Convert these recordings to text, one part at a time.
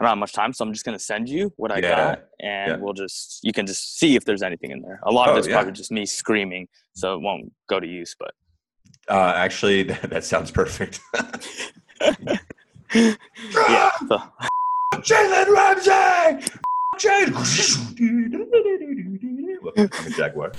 I don't have much time, so I'm just gonna send you what I Yeah. got, and Yeah. we'll just you can just see if there's anything in there. A lot of Oh, it's yeah. probably just me screaming, so it won't go to use. But Uh, actually, that, that sounds perfect. yeah, so, Jalen Ramsey. Jalen. Jaguar.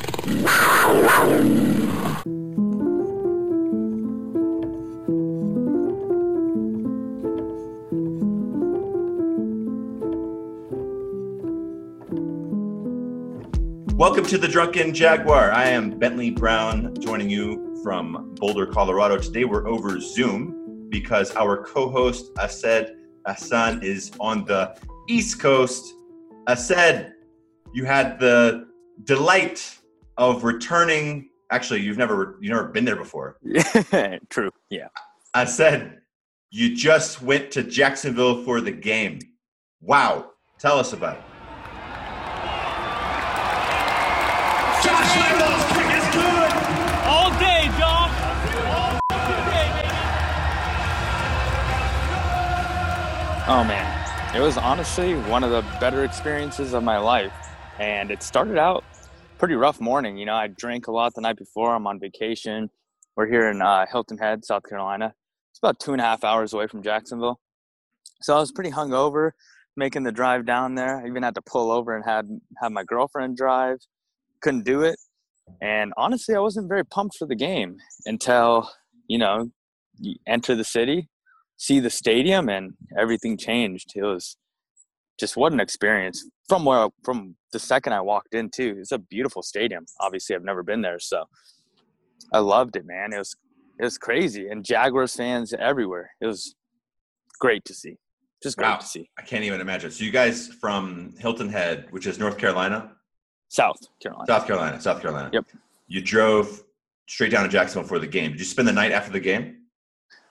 Welcome to the Drunken Jaguar. I am Bentley Brown, joining you from Boulder, Colorado. Today we're over Zoom because our co-host Ased Hassan is on the East Coast. Ased, you had the delight of returning. Actually, you've never you've never been there before. true. Yeah. Ased, you just went to Jacksonville for the game. Wow! Tell us about it. Josh Lambo's kick is good. All day, Josh. All day, baby. Oh man, it was honestly one of the better experiences of my life, and it started out pretty rough morning. You know, I drank a lot the night before. I'm on vacation. We're here in uh, Hilton Head, South Carolina. It's about two and a half hours away from Jacksonville, so I was pretty hungover making the drive down there. I even had to pull over and had have my girlfriend drive. Couldn't do it, and honestly, I wasn't very pumped for the game until you know you enter the city see the stadium and everything changed. It was just what an experience from where from the second I walked into. It's a beautiful stadium. Obviously, I've never been there, so I loved it, man. It was it was crazy, and Jaguars fans everywhere. It was great to see. Just great Wow. to see. I can't even imagine. So you guys from Hilton Head, which is North Carolina, South Carolina. South Carolina, South Carolina. Yep. You drove straight down to Jacksonville for the game. Did you spend the night after the game,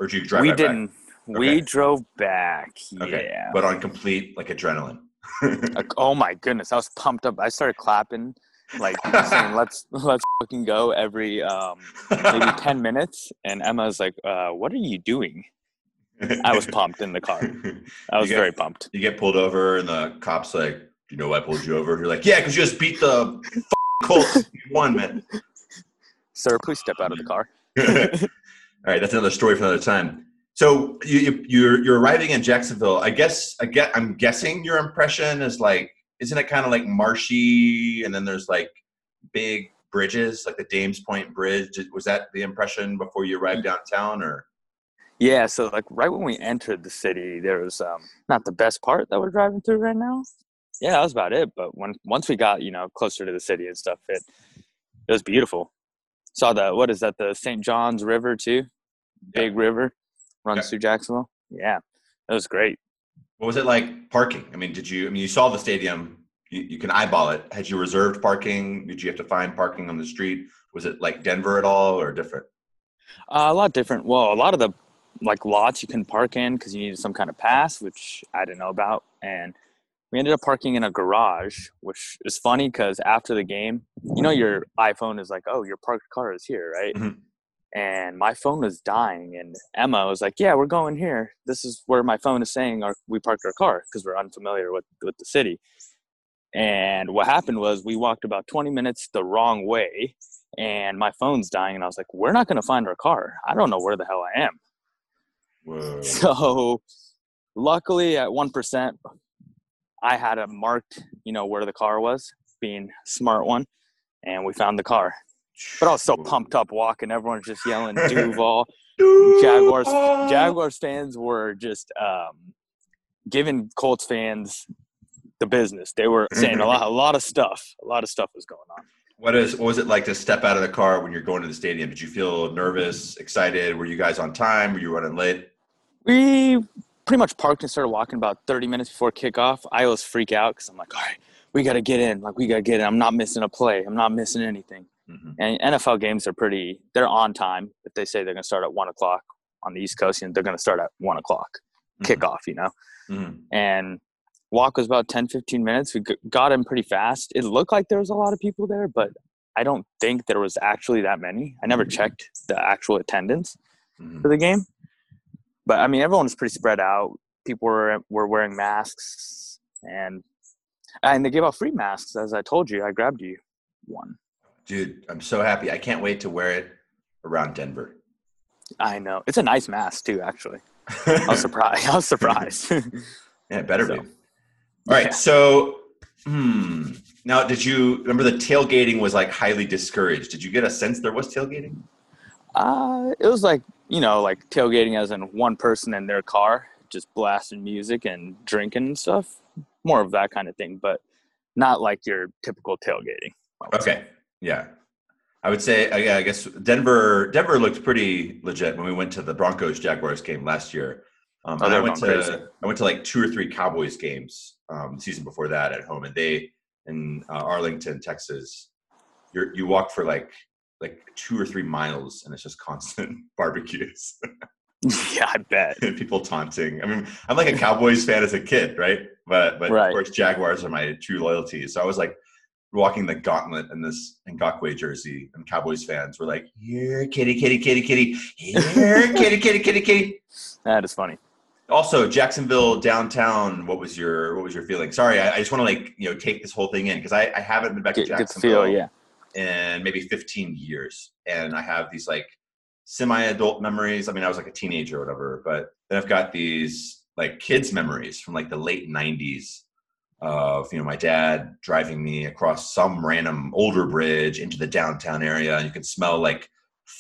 or did you drive? we right didn't. We Okay. drove back. Okay. Yeah. But on complete like adrenaline. Like, oh my goodness, I was pumped up. I started clapping, like saying, "Let's let's fucking go!" Every um, maybe 10 minutes and emma's like uh, what are you doing i was pumped in the car i was get- very pumped You get pulled over, and the cops like, "Do you know why I pulled you over?" You're like, "Yeah, because you just beat the f- Colts. You won, man." sir please step out of the car All right, that's another story for another time. So you, you you're you're arriving in Jacksonville. I guess I get I'm guessing your impression is like isn't it kind of like marshy and then there's like big bridges like the Dames Point Bridge. Was that the impression before you arrived downtown or yeah so like right when we entered the city there was um, not the best part that we're driving through right now yeah that was about it but when once we got you know closer to the city and stuff it it was beautiful saw the what is that the st john's river too big river runs Yeah. through jacksonville yeah that was great what was it like parking? I mean, did you I mean you saw the stadium, you, you can eyeball it. Had you reserved parking? Did you have to find parking on the street? Was it like Denver at all or different? Uh, a lot different. Well, a lot of the like lots you can park in because you needed some kind of pass, which I didn't know about, and we ended up parking in a garage, which is funny because after the game, you know, your iPhone is like, "Oh, your parked car is here," right? Mhm. And my phone was dying, and Emma was like, "Yeah, we're going here. This is where my phone is saying our, we parked our car because we're unfamiliar with with the city." And what happened was we walked about 20 minutes the wrong way, and my phone's dying, and I was like, "We're not going to find our car. I don't know where the hell I am." Whoa. So, luckily, at one percent, I had a marked, you know, where the car was, being smart one, and we found the car. But I was so pumped up walking. Everyone's just yelling Duval. Jaguars Jaguars fans were just um, giving Colts fans the business. They were saying a lot, a lot of stuff. A lot of stuff was going on. What is what was it like to step out of the car when you're going to the stadium? Did you feel nervous, excited? Were you guys on time? Were you running late? We pretty much parked and started walking about 30 minutes before kickoff. I always freak out because I'm like, all right, we got to get in. Like, we got to get in. I'm not missing a play. I'm not missing anything. Mhm. And NFL games are pretty, they're on time. If they say they're going to start at one o'clock on the East Coast, you know, they're going to start at one o'clock Mhm. kickoff, you know? Mhm. And walk was about 10, 15 minutes. We got in pretty fast. It looked like there was a lot of people there, but I don't think there was actually that many. I never checked the actual attendance Mhm. for the game. But I mean, everyone was pretty spread out. people were were wearing masks, and and they gave out free masks. As I told you, I grabbed you one. Dude, I'm so happy. I can't wait to wear it around Denver. I know it's a nice mask too. Actually, I was surprised. I was surprised. yeah, it better So, be. All right, yeah. so hmm. Now, did you remember the tailgating was like highly discouraged? Did you get a sense there was tailgating? Uh, it was like you know, like tailgating as in one person in their car, just blasting music and drinking and stuff. More of that kind of thing, but not like your typical tailgating. Would say. Okay, yeah. I would say, uh, yeah, I guess Denver. Denver looked pretty legit when we went to the Broncos Jaguars game last year. Um, Oh, and I went to crazy. I went to like two or three Cowboys games um, the season before that at home, and they in uh, Arlington, Texas. You you walk for like like two or three miles, and it's just constant barbecues yeah, I bet. people taunting. I mean, I'm like a Cowboys fan as a kid, right? But but Right. of course, Jaguars are my true loyalty. So I was like walking the gauntlet in this in Ngakoue jersey, and Cowboys fans were like, "Here, kitty, kitty, kitty, kitty, here, kitty, kitty, kitty, kitty." That is funny. Also, Jacksonville downtown. What was your what was your feeling? Sorry, I, I just want to like you know take this whole thing in because I, I haven't been back to Jacksonville feel, yeah. In maybe 15 years, and I have these like semi-adult memories. I mean, I was like a teenager or whatever, but then I've got these like kids memories from like the late 90s of you know my dad driving me across some random older bridge into the downtown area, and you can smell like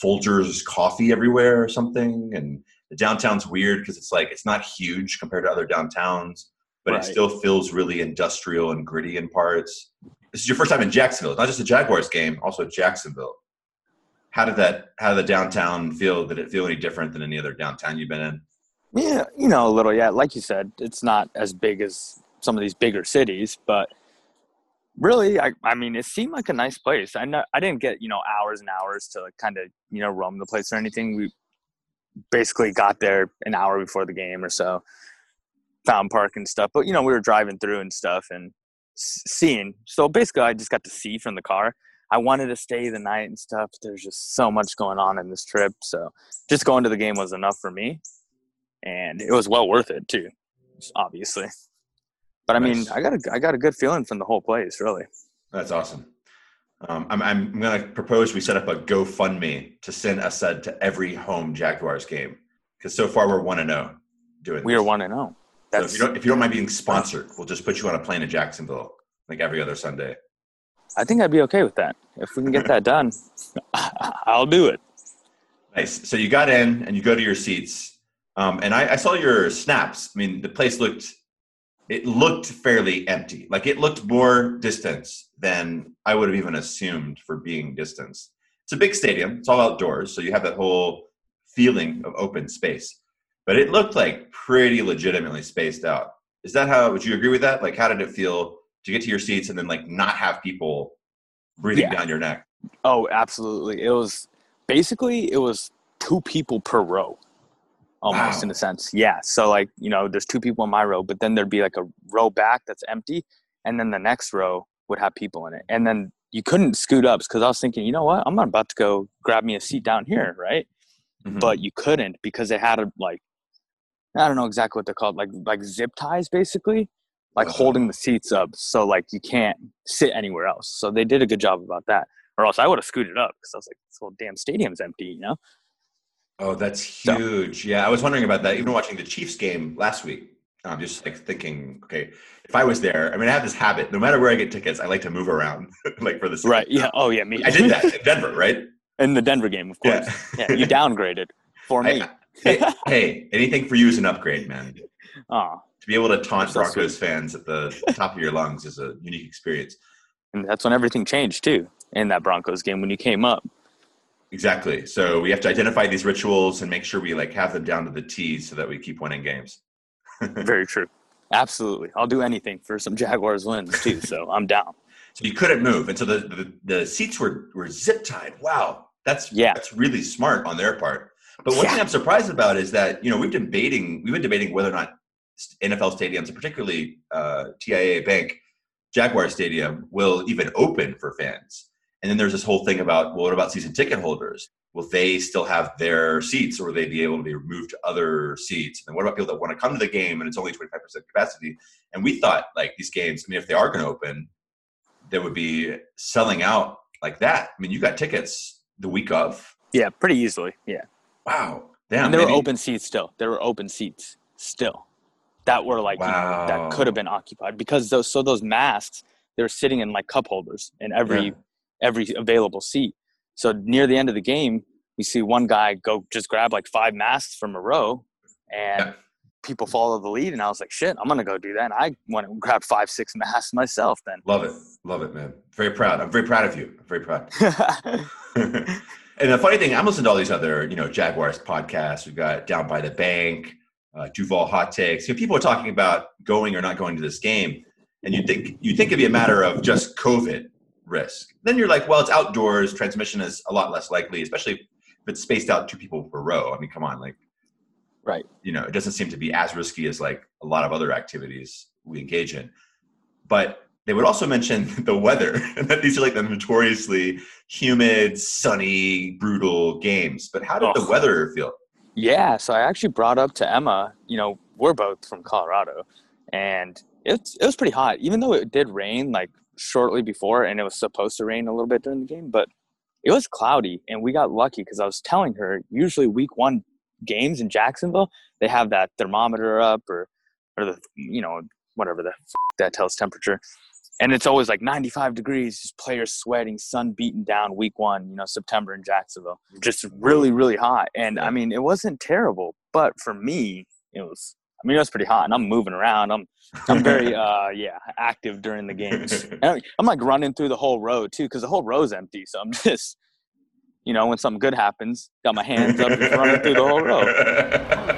Folgers coffee everywhere or something, and the downtown's weird because it's like it's not huge compared to other downtowns, but it still feels really industrial and gritty in parts. This is your first time in Jacksonville, not just a Jaguars game, also Jacksonville. How did that? How did the downtown feel? Did it feel any different than any other downtown you've been in? Yeah, you know, a little, yeah. Like you said, it's not as big as some of these bigger cities, but really, I, I mean, it seemed like a nice place. I know I didn't get, you know, hours and hours to kind of, you know, roam the place or anything. We basically got there an hour before the game or so, found park and stuff. But, you know, we were driving through and stuff and seeing. So basically, I just got to see from the car. I wanted to stay the night and stuff. There's just so much going on in this trip. So just going to the game was enough for me and it was well worth it too, obviously. But I mean, I got a I got a good feeling from the whole place, really. That's awesome. Um, I'm, I'm going to propose we set up a GoFundMe to send a Assad to every home Jaguars game because so far we're one and zero doing. We this. are one and zero. So if you don't if you don't mind being sponsored, we'll just put you on a plane to Jacksonville like every other Sunday. I think I'd be okay with that if we can get that done. I'll do it. Nice. So you got in and you go to your seats, um, and I, I saw your snaps. I mean, the place looked it looked fairly empty. Like it looked more distance than I would have even assumed for being distance. It's a big stadium. It's all outdoors, so you have that whole feeling of open space. But it looked like pretty legitimately spaced out. Is that how? Would you agree with that? Like, how did it feel to get to your seats and then like not have people breathing Yeah. down your neck? Oh, absolutely. It was basically it was two people per row, almost Wow. in a sense. Yeah. So like you know, there's two people in my row, but then there'd be like a row back that's empty, and then the next row would have people in it, and then you couldn't scoot up because I was thinking, you know what, I'm not about to go grab me a seat down here, right? Mhm. but you couldn't because they had a like I don't know exactly what they're called, like like zip ties basically, like Ugh. holding the seats up so like you can't sit anywhere else. So they did a good job about that. Or else I would have scooted up because I was like, this whole damn stadium's empty, you know? Oh, that's So- huge. Yeah, I was wondering about that. Even watching the Chiefs game last week, I'm just like thinking, okay, if I was there, I mean, I have this habit. No matter where I get tickets, I like to move around, like for the Right. Yeah. Oh yeah, me. I did that in Denver, right? in the Denver game, of course. Yeah. Yeah. you downgraded for me. I- hey, hey, anything for you is an upgrade, man. oh, To be able to taunt So Broncos fans at the top of your lungs is a unique experience. and that's when everything changed too in that Broncos game when you came up. Exactly. So we have to identify these rituals and make sure we like have them down to the T so that we keep winning games. Very true. Absolutely. I'll do anything for some Jaguars wins too. So I'm down. So you couldn't move, and so the the, the seats were were zip tied. Wow, that's Yeah. that's really smart on their part. But one thing I'm surprised about is that you know we've been debating we've been debating whether or not NFL stadiums, particularly uh, TIAA Bank Jaguar Stadium, will even open for fans. And then there's this whole thing about well, what about season ticket holders? will they still have their seats or will they be able to be moved to other seats? And what about people that want to come to the game and it's only 25% capacity? And we thought like these games, I mean, if they are going to open, they would be selling out like that. I mean, you got tickets the week of. Yeah, pretty easily. Yeah. Wow. Damn. and there maybe- were open seats still. There were open seats still that were like you know, that could have been occupied because those so those masks they were sitting in like cup holders in every Yeah. every available seat. So near the end of the game, we see one guy go just grab like five masks from a row, and Yeah. people follow the lead. And I was like, shit, I'm gonna go do that. And I went and grabbed five, six masks myself. Then love it. Love it, man. Very proud. I'm very proud of you. I'm very proud. And the funny thing, I'm listening to all these other, you know, Jaguars podcasts. We've got Down by the Bank, uh, Duval Hot Takes. You know, people are talking about going or not going to this game, and you think you think it'd be a matter of just COVID risk. Then you're like, well, it's outdoors. Transmission is a lot less likely, especially if it's spaced out two people per row. I mean, come on, like, right. you know, it doesn't seem to be as risky as like a lot of other activities we engage in. But they would also mention the weather, and that these are like the notoriously humid, sunny, brutal games. But how did the weather feel? Yeah, so I actually brought up to Emma, you know, we're both from Colorado, and it's it was pretty hot, even though it did rain like shortly before, and it was supposed to rain a little bit during the game, but it was cloudy, and we got lucky because I was telling her usually week one games in Jacksonville they have that thermometer up or or the you know whatever the f- that tells temperature. And it's always like 95 degrees, just players sweating, sun beating down week one, you know, September in Jacksonville. Just really, really hot. And I mean, it wasn't terrible, but for me, it was, I mean, it was pretty hot and I'm moving around. I'm, I'm very, uh, yeah, active during the games. And I'm, I'm like running through the whole row too, because the whole row's empty. So I'm just, you know, when something good happens, got my hands up, just running through the whole row.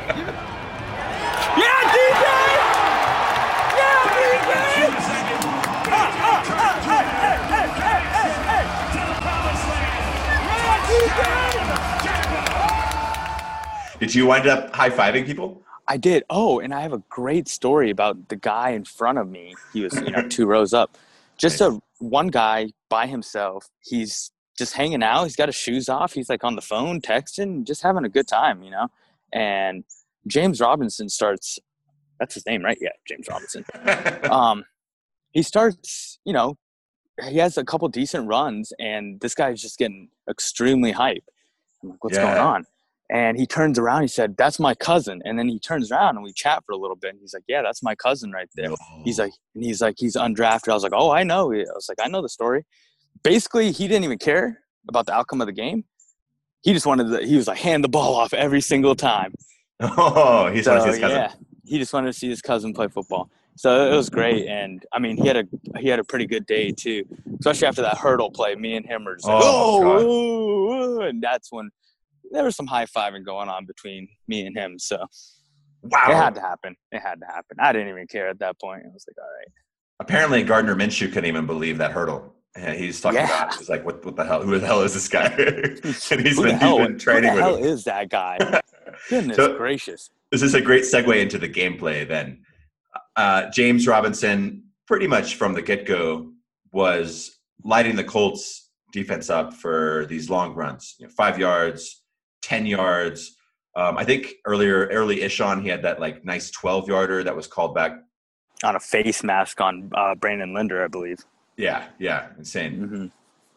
Did you wind up high fiving people? I did. Oh, and I have a great story about the guy in front of me. He was, you know, two rows up. Just a one guy by himself. He's just hanging out. He's got his shoes off. He's like on the phone, texting, just having a good time, you know. And James Robinson starts. That's his name, right? Yeah, James Robinson. Um, he starts, you know, he has a couple decent runs, and this guy's just getting extremely hype. I'm like, what's going on? And he turns around. He said, "That's my cousin." And then he turns around and we chat for a little bit. And he's like, "Yeah, that's my cousin right there." He's like, and he's like, he's undrafted. I was like, "Oh, I know." I was like, "I know the story." Basically, he didn't even care about the outcome of the game. He just wanted to. He was like, hand the ball off every single time. oh, of So, his cousins. yeah, he just wanted to see his cousin play football. So it was great, and I mean, he had a he had a pretty good day too, especially after that hurdle play. Me and him were just like, Oh, oh, ooh," and that's when there was some high fiving going on between me and him. So Wow. it had to happen. It had to happen. I didn't even care at that point. I was like, all right. Apparently, Gardner Minshew couldn't even believe that hurdle. And he's talking Yeah. about, he's like, what, what the hell? Who the hell is this guy? and he's been, he's been training who the with hell is that guy? Goodness So- gracious. this is a great segue into the gameplay then. Uh, James Robinson, pretty much from the get go, was lighting the Colts defense up for these long runs you know, five yards, 10 yards. Um, I think earlier, early ish on, he had that like nice 12 yarder that was called back. On a face mask on uh, Brandon Linder, I believe. Yeah, yeah, insane.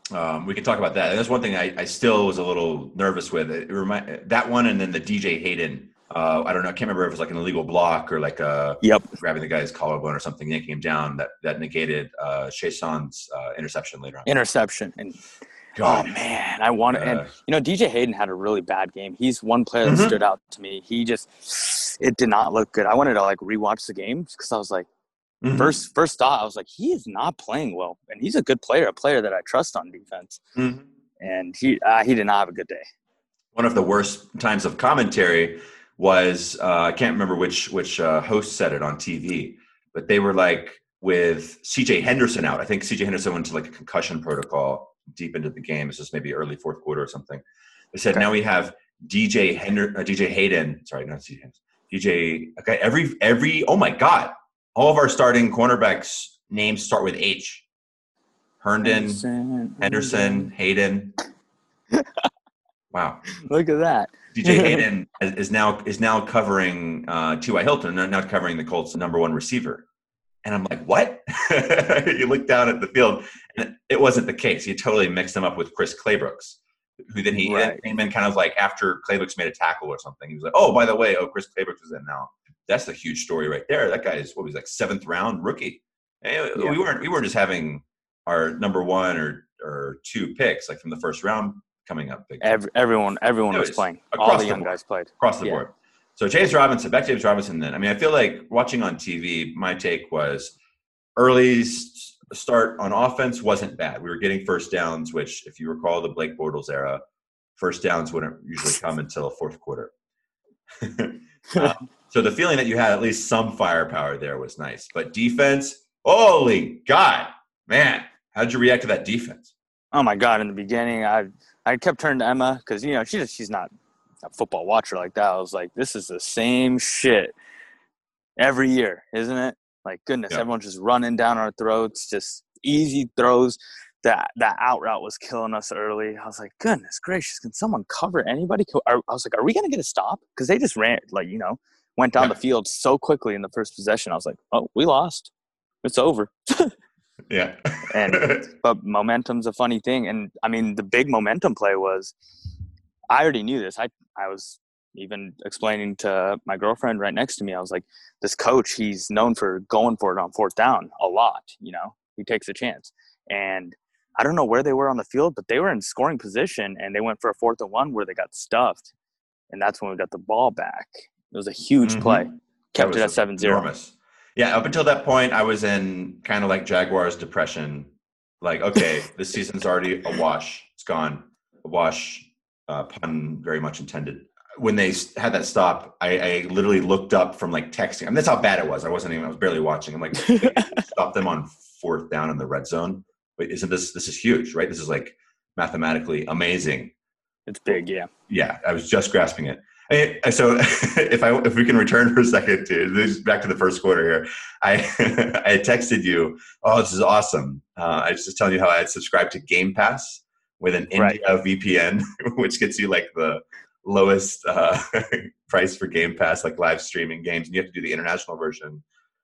hmm Um, we can talk about that. And that's one thing I, I still was a little nervous with. It remind that one, and then the DJ Hayden. Uh, I don't know. I can't remember if it was like an illegal block or like a Yep. grabbing the guy's collarbone or something, yanking him down. That that negated uh, Chaisson's uh, interception later on. Interception. And God, oh man, I want to. and Uh, you know, DJ Hayden had a really bad game. He's one player that Mhm. stood out to me. He just, it did not look good. I wanted to like rewatch the game because I was like, mhm, first first thought, I was like, he is not playing well, and he's a good player, a player that I trust on defense. mhm. And he uh, he did not have a good day. one of the worst times of commentary was uh, I can't remember which which uh, host said it on TV, but they were like with C.J. Henderson out. I think C.J. Henderson went to like a concussion protocol deep into the game. It's just maybe early fourth quarter or something. They said Okay. now we have DJ Hender, uh, DJ Hayden. Sorry, not DJ. DJ. Okay, every every. Oh my God! All of our starting cornerbacks names start with H. Herndon, Henderson, Henderson, Hayden. Wow. Look at that. DJ Hayden is is now is now covering uh, T.Y. Hilton, not covering the Colts' number one receiver. And I'm like, what? you look down at the field, and it wasn't the case. He totally mixed him up with Chris Claybrooks, who then he Right. came in kind of like after Claybrooks made a tackle or something. He was like, oh, by the way, oh, Chris Claybrooks is in now. That's a huge story right there. That guy is what was like seventh round rookie. And Yeah. We weren't we weren't just having our number one or or two picks like from the first round coming up. Big Every, everyone, everyone was was playing. across All the the young board. guys played. across the Yeah. board. So James Robinson, back to James Robinson. Then I mean, I feel like watching on TV, my take was early start on offense wasn't bad. We were getting first downs, which, if you recall, the Blake Bortles era, first downs wouldn't usually come until fourth quarter. Uh, so the feeling that you had at least some firepower there was nice. But defense, holy God, man, how'd you react to that defense? Oh my god! In the beginning, I I kept turning to Emma because you know she just she's not a football watcher like that. I was like, this is the same shit every year, isn't it? Like goodness, Yeah. everyone's just running down our throats, just easy throws. That that out route was killing us early. I was like, goodness gracious, can someone cover anybody? I was like, are we gonna get a stop? Because they just ran like you know went down Yeah. the field so quickly in the first possession. I was like, oh, we lost. It's over. Yeah. And- but momentum's a funny thing and i mean the big momentum play was i already knew this i i was even explaining to my girlfriend right next to me i was like this coach he's known for going for it on fourth down a lot you know he takes a chance and i don't know where they were on the field but they were in scoring position and they went for a fourth and one where they got stuffed and that's when we got the ball back it was a huge Mhm. play kept it at was 7-0 Enormous. Yeah, up until that point, I was in kind of like Jaguars depression. Like, okay, this season's already a wash. It's gone. A wash, uh, pun very much intended. When they had that stop, I, I literally looked up from like texting. I mean, that's how bad it was. I wasn't even. I was barely watching. I'm like, stop them on fourth down in the red zone. Wait, isn't this this is huge, right? This is like mathematically amazing it's big yeah yeah, I was just grasping it. I- so if I if we can return for a second to this back to the first quarter here, I I texted you. Oh, this is awesome! Uh, I was just telling you how I had subscribed to Game Pass with an Right. India VPN, which gets you like the lowest uh, price for Game Pass, like live streaming games, and you have to do the international version,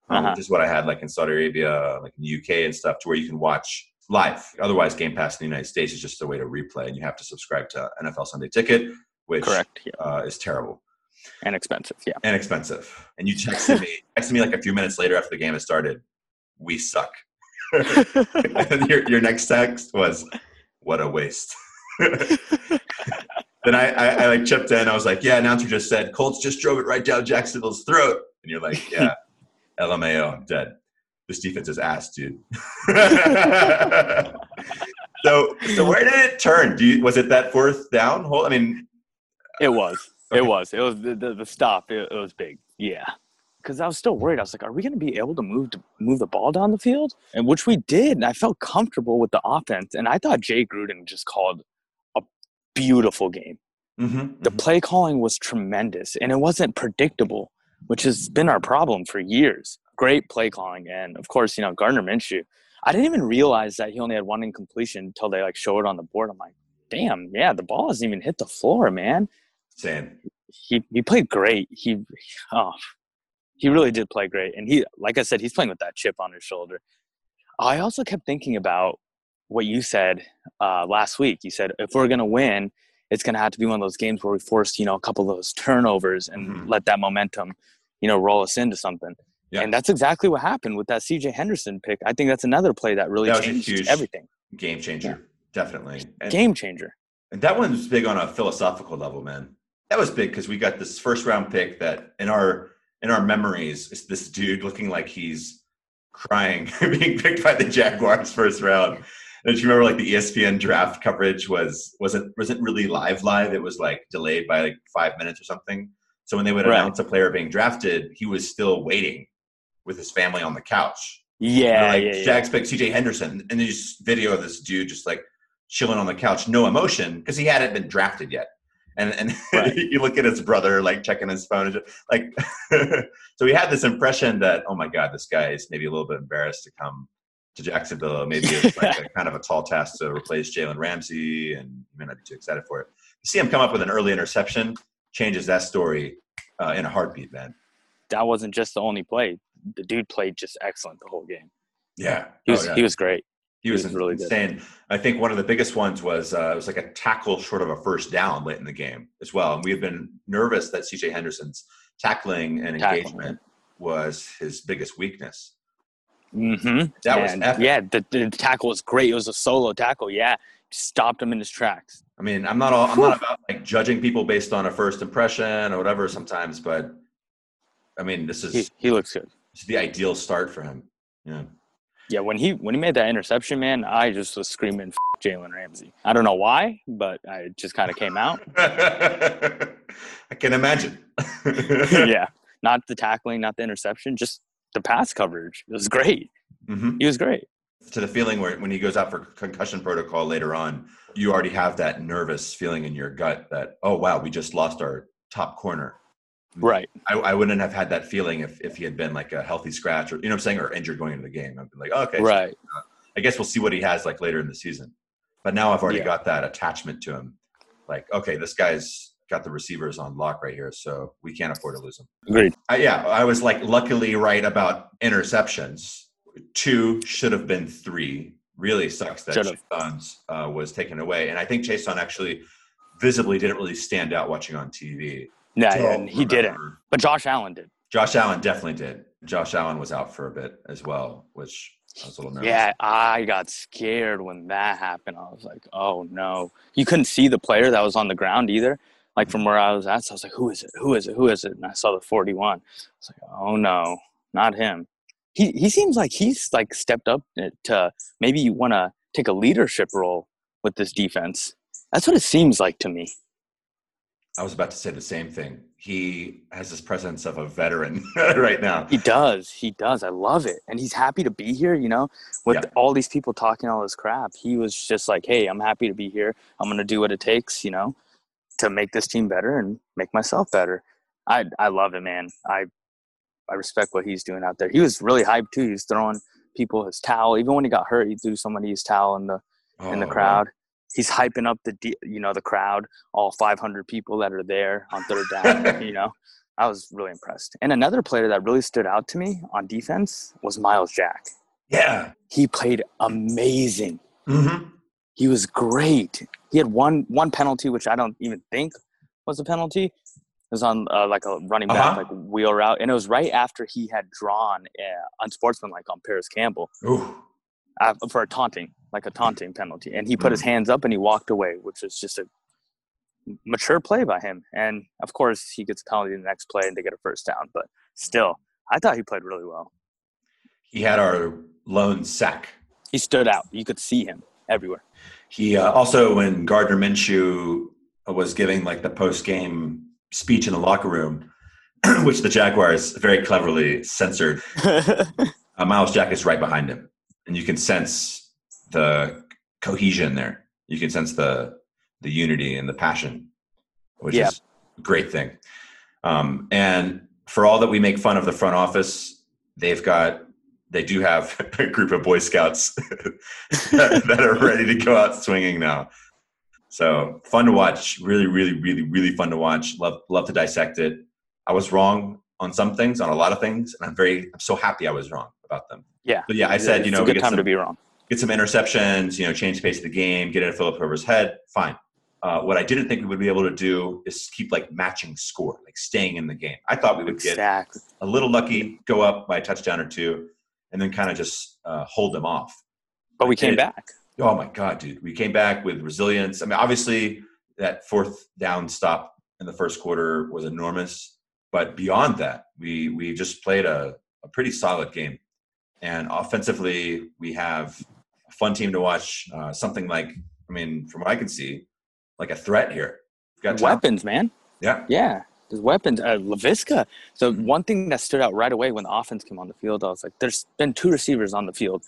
um, Uh-huh. which is what I had like in Saudi Arabia, like in the UK and stuff, to where you can watch live. Otherwise, Game Pass in the United States is just a way to replay, and you have to subscribe to NFL Sunday Ticket, which correct yeah uh, is terrible and expensive yeah and expensive. And you texted me, texted me like a few minutes later after the game had started. We suck. and your your next text was, "What a waste." then I, I I like chipped in. I was like, "Yeah, announcer just said Colts just drove it right down Jacksonville's throat." And you're like, "Yeah, LMAO, I'm dead. This defense is ass, dude." so so where did it turn? Do you, was it that fourth down hole? I mean, It was. Okay. It was. It was the, the, the stop. It, it was big. Yeah. Because I was still worried. I was like, "Are we going to be able to move to move the ball down the field?" And which we did. And I felt comfortable with the offense. And I thought Jay Gruden just called a beautiful game. mhm, The mhm. play calling was tremendous, and it wasn't predictable, which has been our problem for years. Great play calling, and of course, you know Gardner Minshew. I didn't even realize that he only had one incompletion until they like show it on the board. I'm like, "Damn, yeah, the ball hasn't even hit the floor, man." Same. he he played great. He oh, he really did play great, and he like I said, he's playing with that chip on his shoulder. I also kept thinking about what you said uh, last week. You said if we're gonna win, it's gonna have to be one of those games where we force you know a couple of those turnovers and Mhm. let that momentum you know roll us into something. Yeah. And that's exactly what happened with that CJ Henderson pick. I think that's another play that really That changed huge- everything. Game changer, definitely. And, Game changer. and that one's big on a philosophical level, man. That was big because we got this first round pick that in our in our memories is this dude looking like he's crying being picked by the Jaguars first round. And if you remember, like the ESPN draft coverage was wasn't wasn't really live live. It was like delayed by like five minutes or something. So when they would Right. announce a player being drafted, he was still waiting with his family on the couch. Yeah, like yeah, yeah. Jags picked CJ Henderson, and there's video of this dude just like chilling on the couch, no emotion, because he hadn't been drafted yet. And and Right. you look at his brother like checking his phone, like so we had this impression that oh my god, this guy is maybe a little bit embarrassed to come to Jacksonville. Maybe it's like a, kind of a tall task to replace Jalen Ramsey, and you may not be too excited for it. You see him come up with an early interception, changes that story uh, in a heartbeat, man. That wasn't just the only play. The dude played just excellent the whole game. Yeah, He was Oh, yeah. he was great. He was, He was really good. insane. I think one of the biggest ones was uh, it was like a tackle short of a first down late in the game as well. And we had been nervous that CJ Henderson's tackling and Tackling. engagement was his biggest weakness. Mm-hmm. That was epic. yeah. The, the tackle was great. It was a solo tackle. Yeah, stopped him in his tracks. I mean, I'm not all, I'm not about like judging people based on a first impression or whatever sometimes, but I mean, this is He he looks good. this is the ideal start for him. Yeah. Yeah, when he when he made that interception, man, I just was screaming Jalen Ramsey. I don't know why, but I just kind of came out. I can imagine. yeah, not the tackling, not the interception, just the pass coverage. It was great. Mhm. He was great. To the feeling where when he goes out for concussion protocol later on, you already have that nervous feeling in your gut that, oh, wow, we just lost our top corner. Right. I, I wouldn't have had that feeling if, if he had been like a healthy scratch or, you know what I'm saying, or injured going into the game. I'd be like, okay, so Right. I guess we'll see what he has like later in the season. But now I've already Yeah. got that attachment to him. Like, okay, this guy's got the receivers on lock right here, so we can't afford to lose him. Agreed. I, yeah, I was like luckily right about interceptions. Two should have been three. Really sucks that. Chase uh, was taken away, and I think Chase actually visibly didn't really stand out watching on TV. Yeah, and he didn't. But Josh Allen did. Josh Allen definitely did. Josh Allen was out for a bit as well, which I was a little nervous. Yeah, I got scared when that happened. I was like, oh no. You couldn't see the player that was on the ground either. Like from where I was at. So I was like, who is it? Who is it? Who is it? And I saw the 41. I was like, oh no, not him. He he seems like he's like stepped up to maybe you want to take a leadership role with this defense. That's what it seems like to me. I was about to say the same thing. He has this presence of a veteran right now. He does. He does. I love it. And he's happy to be here, you know, with Yeah. all these people talking all this crap. He was just like, hey, I'm happy to be here. I'm going to do what it takes, you know, to make this team better and make myself better. I, I love it, man. I, I respect what he's doing out there. He was really hyped too. He was throwing people his towel. Even when he got hurt, he threw somebody his towel in the in the Oh, crowd. He's hyping up the you know the crowd, all 500 people that are there on third down. you know, I was really impressed. And another player that really stood out to me on defense was Myles Jack. Yeah. He played amazing. hmm He was great. He had one one penalty, which I don't even think was a penalty. It was on uh, like a running back, Uh-huh. like wheel route, and it was right after he had drawn uh, unsportsmanlike on Parris Campbell Ooh. Uh, for a taunting, like a taunting penalty. And he put his hands up and he walked away, which was just a mature play by him. And of course, he gets a penalty in the next play and they get a first down. But still, I thought he played really well. He had our lone sack. He stood out. You could see him everywhere. He uh, also, when Gardner Minshew was giving like the post game speech in the locker room, which the Jaguars very cleverly censored, uh, Myles Jack is right behind him, and you can sense the cohesion there. You can sense the the unity and the passion, which Yeah. is a great thing. Um, and for all that we make fun of the front office, they've got they do have a group of Boy Scouts that, that are ready to go out swinging now. So fun to watch. Really, really, really, really fun to watch. Love, love to dissect it. I was wrong on some things, on a lot of things, and I'm very, I'm so happy I was wrong about them. yeah. But yeah, I said, you It's know, a good get time some, to be wrong. get some interceptions, you know, change the pace of the game, get in Philip Rivers' head. Fine. Uh, what I didn't think we would be able to do is keep like matching score, like staying in the game. I thought we would get Exactly. a little lucky, go up by a touchdown or two, and then kind of just uh, hold them off. But we came It- back. Oh my God, dude. We came back with resilience. I mean, obviously, that fourth down stop in the first quarter was enormous. But beyond that, we, we just played a, a pretty solid game. And offensively, we have a fun team to watch. Uh, something like, I mean, from what I can see, like a threat here. We've got. Weapons, man. Yeah. Yeah, there's weapons. Uh, Laviska. So one thing that stood out right away when the offense came on the field, I was like, "There's been two receivers on the field,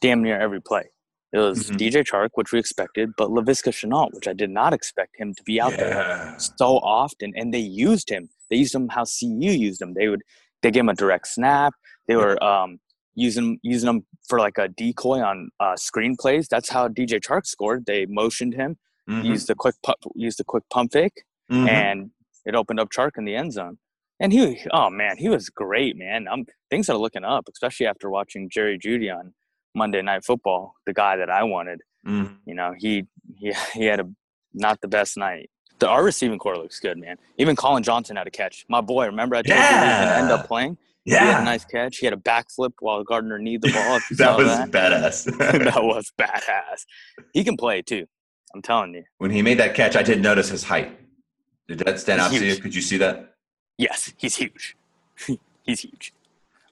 damn near every play." It was Mhm. DJ Chark, which we expected, but Laviska Shenault, which I did not expect him to be out there so often. And they used him. They used him how CU used him. They would they gave him a direct snap. They were um, using using him for like a decoy on uh, screen plays. That's how DJ Chark scored. They motioned him Mhm. used the quick pump, used the quick pump fake, Mhm. and it opened up Chark in the end zone. And he, oh man, he was great, man. Um, things are looking up, especially after watching Jerry Jeudy on Monday Night Football, the guy that I wanted. Mhm. You know, he he he had a not the best night. The our receiving core looks good, man. Even Collin Johnson had a catch. My boy, remember I told you he was end up playing? Yeah, He had yeah, a nice catch. He had a backflip while Gardner kneed the ball. That was that. badass. that was badass. He can play too. I'm telling you. when he made that catch, I did notice his height. Did that stand out to you? Could you see that? Yes, he's huge. he's huge.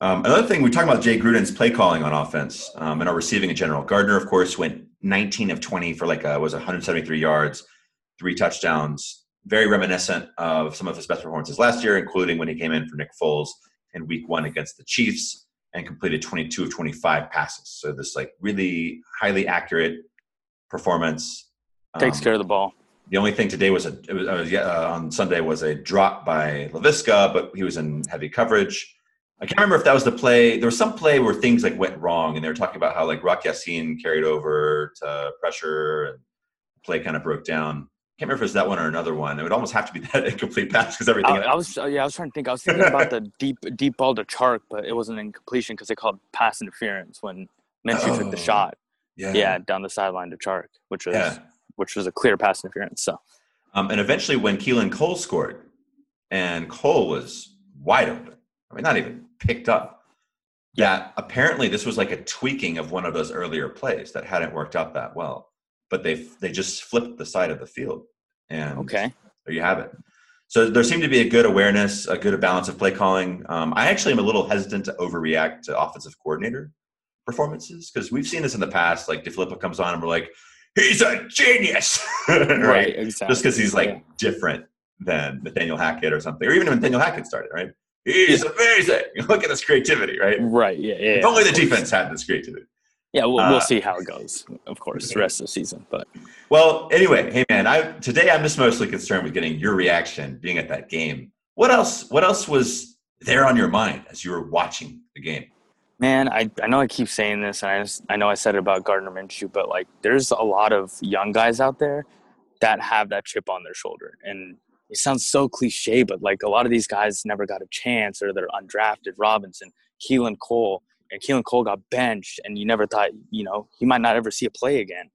Um, another thing, we talked about Jay Gruden's play calling on offense um, and our receiving in general. Gardner, of course, went 19 of 20 for like uh was 173 yards, three touchdowns. Very reminiscent of some of his best performances last year, including when he came in for Nick Foles in Week One against the Chiefs and completed 22 of 25 passes. So this like really highly accurate performance. Takes Um, care of the ball. the only thing today was a it was, uh, yeah, uh, on Sunday was a drop by Laviska, but he was in heavy coverage. I can't remember if that was the play. There was some play where things like went wrong, and they were talking about how like Rock Ya-Sin carried over to pressure, and play kind of broke down. I Can't remember if it was that one or another one. It would almost have to be that incomplete pass because everything. I, I was uh, yeah, I was trying to think. I was thinking about the deep deep ball to Chark, but it wasn't incompletion because they called pass interference when Minshew took the Oh, shot. yeah, Yeah, down the sideline to Chark, which was yeah. which was a clear pass interference. So Um, and eventually, when Keelan Cole scored, and Cole was wide open, I mean, not even picked up, that apparently this was like a tweaking of one of those earlier plays that hadn't worked out that well. But they they just flipped the side of the field, and okay, there you have it. So there seemed to be a good awareness, a good balance of play calling. Um, I actually am a little hesitant to overreact to offensive coordinator performances because we've seen this in the past. Like DeFilippo comes on and we're like, he's a genius, right, exactly. just because he's like Yeah. different than Nathaniel Hackett or something, or even when Nathaniel Hackett started, right? He's amazing. Look at this creativity, right? right, yeah, yeah. If only the defense had this creativity. Yeah, we'll, Uh, we'll see how it goes. Of course, the rest of the season, but Well, anyway, hey man, I today I'm just mostly concerned with getting your reaction, being at that game. What else? What else was there on your mind as you were watching the game? Man, I, I know I keep saying this, and I just, I know I said it about Gardner Minshew, but like there's a lot of young guys out there that have that chip on their shoulder, and it sounds so cliche, but like a lot of these guys never got a chance, or they're undrafted. Robinson, Keelan Cole, and Keelan Cole got benched, and you never thought you know he might not ever see a play again,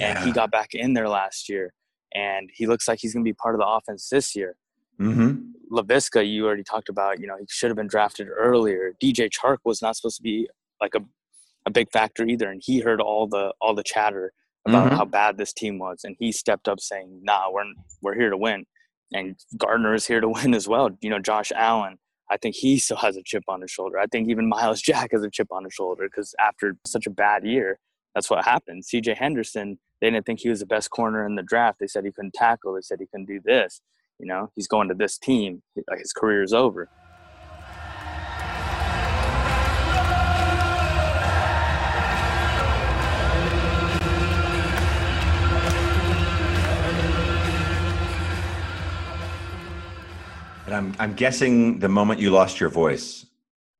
and he got back in there last year, and he looks like he's gonna be part of the offense this year. mm-hmm. Laviska, you already talked about, you know, he should have been drafted earlier. DJ Chark was not supposed to be like a, a big factor either, and he heard all the all the chatter about Mhm. how bad this team was, and he stepped up saying, "Nah, we're we're here to win." And Gardner is here to win as well. You know, Josh Allen, I think he still has a chip on his shoulder. I think even Myles Jack has a chip on his shoulder because after such a bad year, that's what happened. C.J. Henderson, they didn't think he was the best corner in the draft. They said he couldn't tackle. They said he couldn't do this. You know, he's going to this team. Like his career is over. And I'm I'm guessing the moment you lost your voice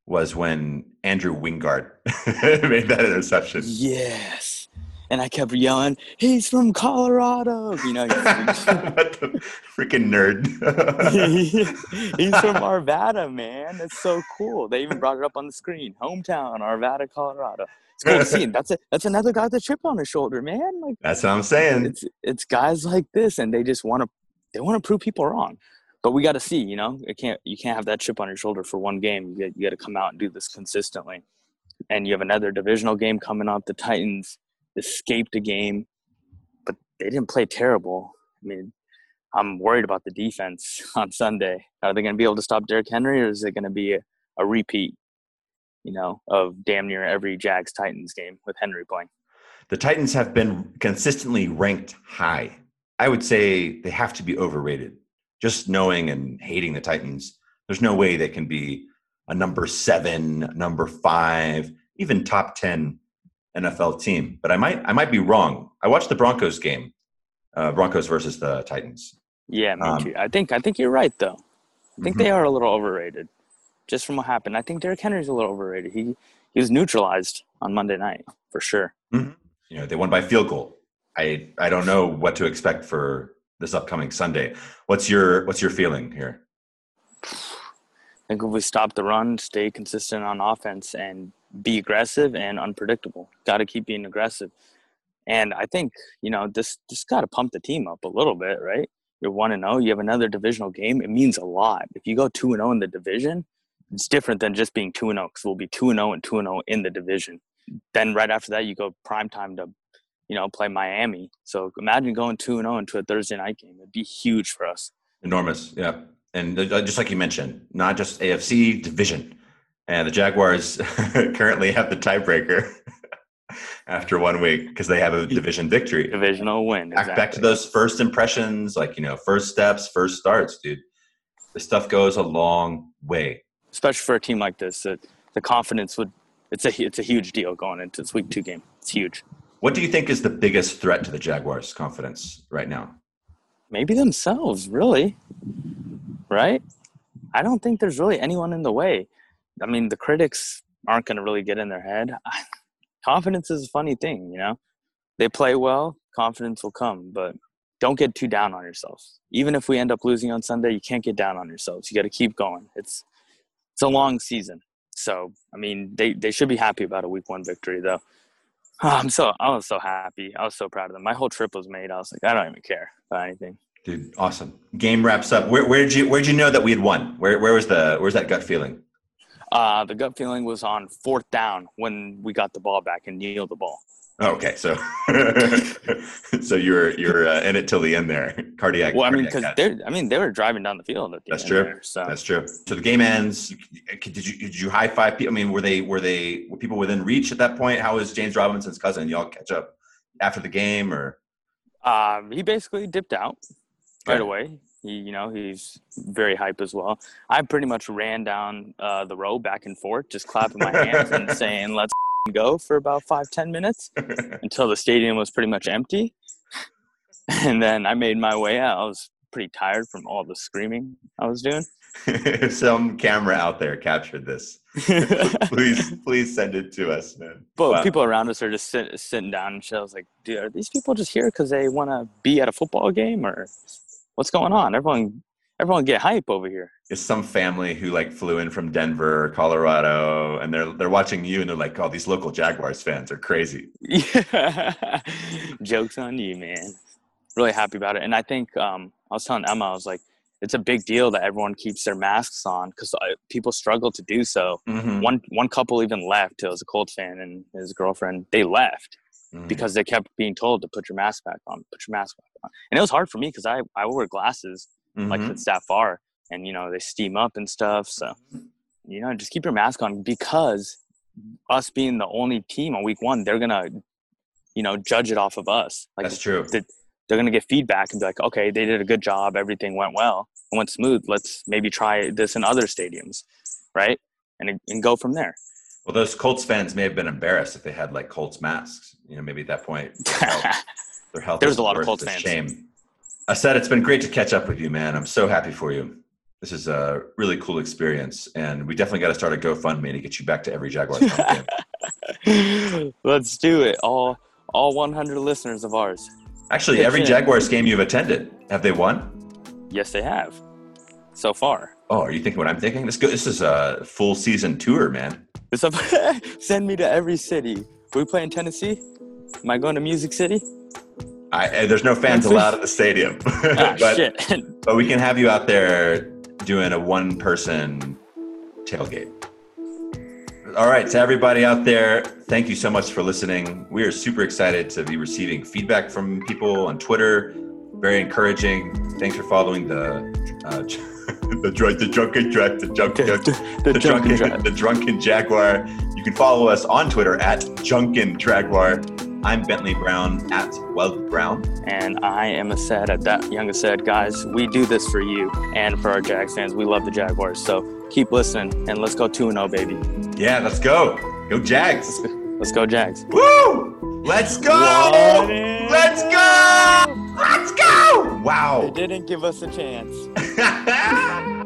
was when Andrew Wingard made that interception. Yes. And I kept yelling, he's from Colorado. You know, freaking nerd. he's from Arvada, man. That's so cool. They even brought it up on the screen. Hometown, Arvada, Colorado. It's cool to see. That's a, that's another guy with a chip on his shoulder, man. Like That's what I'm saying. it's it's guys like this and they just want to they want to prove people wrong but we got to see you know? It can't you can't have that chip on your shoulder for one game. You got, you to come out and do this consistently. And you have another divisional game coming up. The titans escaped a game but they didn't play terrible. I mean i'm worried about the defense on sunday. Are they going to be able to stop Derrick henry or is it going to be a, a repeat you know of damn near every jags titans game with henry playing? The Titans have been consistently ranked high. I would say they have to be overrated. Just knowing and hating the Titans, there's no way they can be a number seven, number five, even top ten NFL team. But I might, I might be wrong. I watched the Broncos game, uh, Broncos versus the Titans. Yeah, me Um, too. I think I think you're right though. I think Mhm. they are a little overrated, just from what happened. I think Derrick Henry's a little overrated. He he was neutralized on Monday night for sure. You know, they won by field goal. I I don't know what to expect for this upcoming Sunday. What's your what's your feeling here? I think if we stop the run, stay consistent on offense, and be aggressive and unpredictable, got to keep being aggressive. And I think you know this just got to pump the team up a little bit, right? You're one and zero. You have another divisional game. It means a lot. If you go two and zero in the division, it's different than just being two and oh, zero because we'll be two and zero and two and zero in the division. Then right after that, you go prime time to, you know, play Miami. So imagine going two and zero into a Thursday night game. It'd be huge for us. Enormous, yeah. And uh, just like you mentioned, not just AFC division, and the Jaguars currently have the tiebreaker after one week because they have a division victory. Divisional win. Back, back to those first impressions, like you know, first steps, first starts, dude. This stuff goes a long way. Especially for a team like this, that the confidence would it's a it's a huge deal going into this week two game. It's huge. What do you think is the biggest threat to the Jaguars' confidence right now? Maybe themselves, really. Right? I don't think there's really anyone in the way. I mean, the critics aren't going to really get in their head. confidence is a funny thing, you know. They play well, confidence will come, but don't get too down on yourselves. Even if we end up losing on Sunday, you can't get down on yourselves. You got to keep going. It's it's a long season. So, I mean, they, they should be happy about a week one victory, though. Oh, I'm so I was so happy. I was so proud of them. My whole trip was made. I was like, I don't even care about anything. Dude, awesome. Game wraps up. Where, where did you where did you know that we had won? Where where was the where's that gut feeling? Uh, the gut feeling was on fourth down when we got the ball back and kneeled the ball. Oh, okay, so so you're you're uh, in it till the end there, cardiac. Well, I mean, because they I mean they were driving down the field. At the That's true. There, so. That's true. So the game ends. Did you did you high five people? I mean, were they were they were people within reach at that point? How was James Robinson's cousin? Y'all catch up after the game, or? Um, he basically dipped out okay. right away. He, you know, he's very hype as well. I pretty much ran down uh, the row back and forth, just clapping my hands and saying, "Let's go for about five ten minutes until the stadium was pretty much empty, and then I made my way out. I was pretty tired from all the screaming I was doing. Some camera out there captured this. please, please send it to us, man. But wow. people around us are just sit, sitting down and shit. I was like, dude, are these people just here because they want to be at a football game or what's going on? Everyone, everyone get hype over here. It's some family who like flew in from Denver, Colorado, and they're they're watching you and they're like, "Oh, these local Jaguars fans are crazy." Yeah, jokes on you, man. Really happy about it, and I think um, I was telling Emma, I was like, it's a big deal that everyone keeps their masks on because uh, people struggle to do so. Mm-hmm. One one couple even left. It was a Colts fan and his girlfriend. They left mm-hmm. because they kept being told to put your mask back on, put your mask back on, and it was hard for me because I I wear glasses mm-hmm. like the staff are, and you know they steam up and stuff. So you know just keep your mask on because us being the only team on week one, they're gonna you know judge it off of us. Like that's true. The, they're gonna get feedback and be like, okay, they did a good job, everything went well, it went smooth. Let's maybe try this in other stadiums, right? And and go from there. Well, those Colts fans may have been embarrassed if they had like Colts masks. You know, maybe at that point, their health, their health There's a lot of Colts fans. Shame. I said it's been great to catch up with you, man. I'm so happy for you. This is a really cool experience, and we definitely got to start a GoFundMe to get you back to every Jaguar. game. Let's do it. All all 100 listeners of ours. Actually, every Jaguars game you've attended, have they won? Yes, they have. So far. Oh, are you thinking what I'm thinking? This go, this is a full season tour, man. Send me to every city. we play in Tennessee? Am I going to Music City? I, there's no fans allowed at the stadium. ah, but, but we can have you out there doing a one person tailgate. All right, to everybody out there, thank you so much for listening. We are super excited to be receiving feedback from people on Twitter. Very encouraging. Thanks for following the uh, the, drunk, the drunken drunk, the, drunk, the, the, the, drunken, the drunken jaguar. You can follow us on Twitter at Junkin Jaguar. I'm Bentley Brown at Weld Brown. And I am Asad at That Young Asad. Guys, we do this for you and for our Jags fans. We love the Jaguars. So keep listening and let's go 2 0, baby. Yeah, let's go. Go Jags. Let's go, Jags. Woo! Let's go! Let's go! Let's go! Wow. They didn't give us a chance.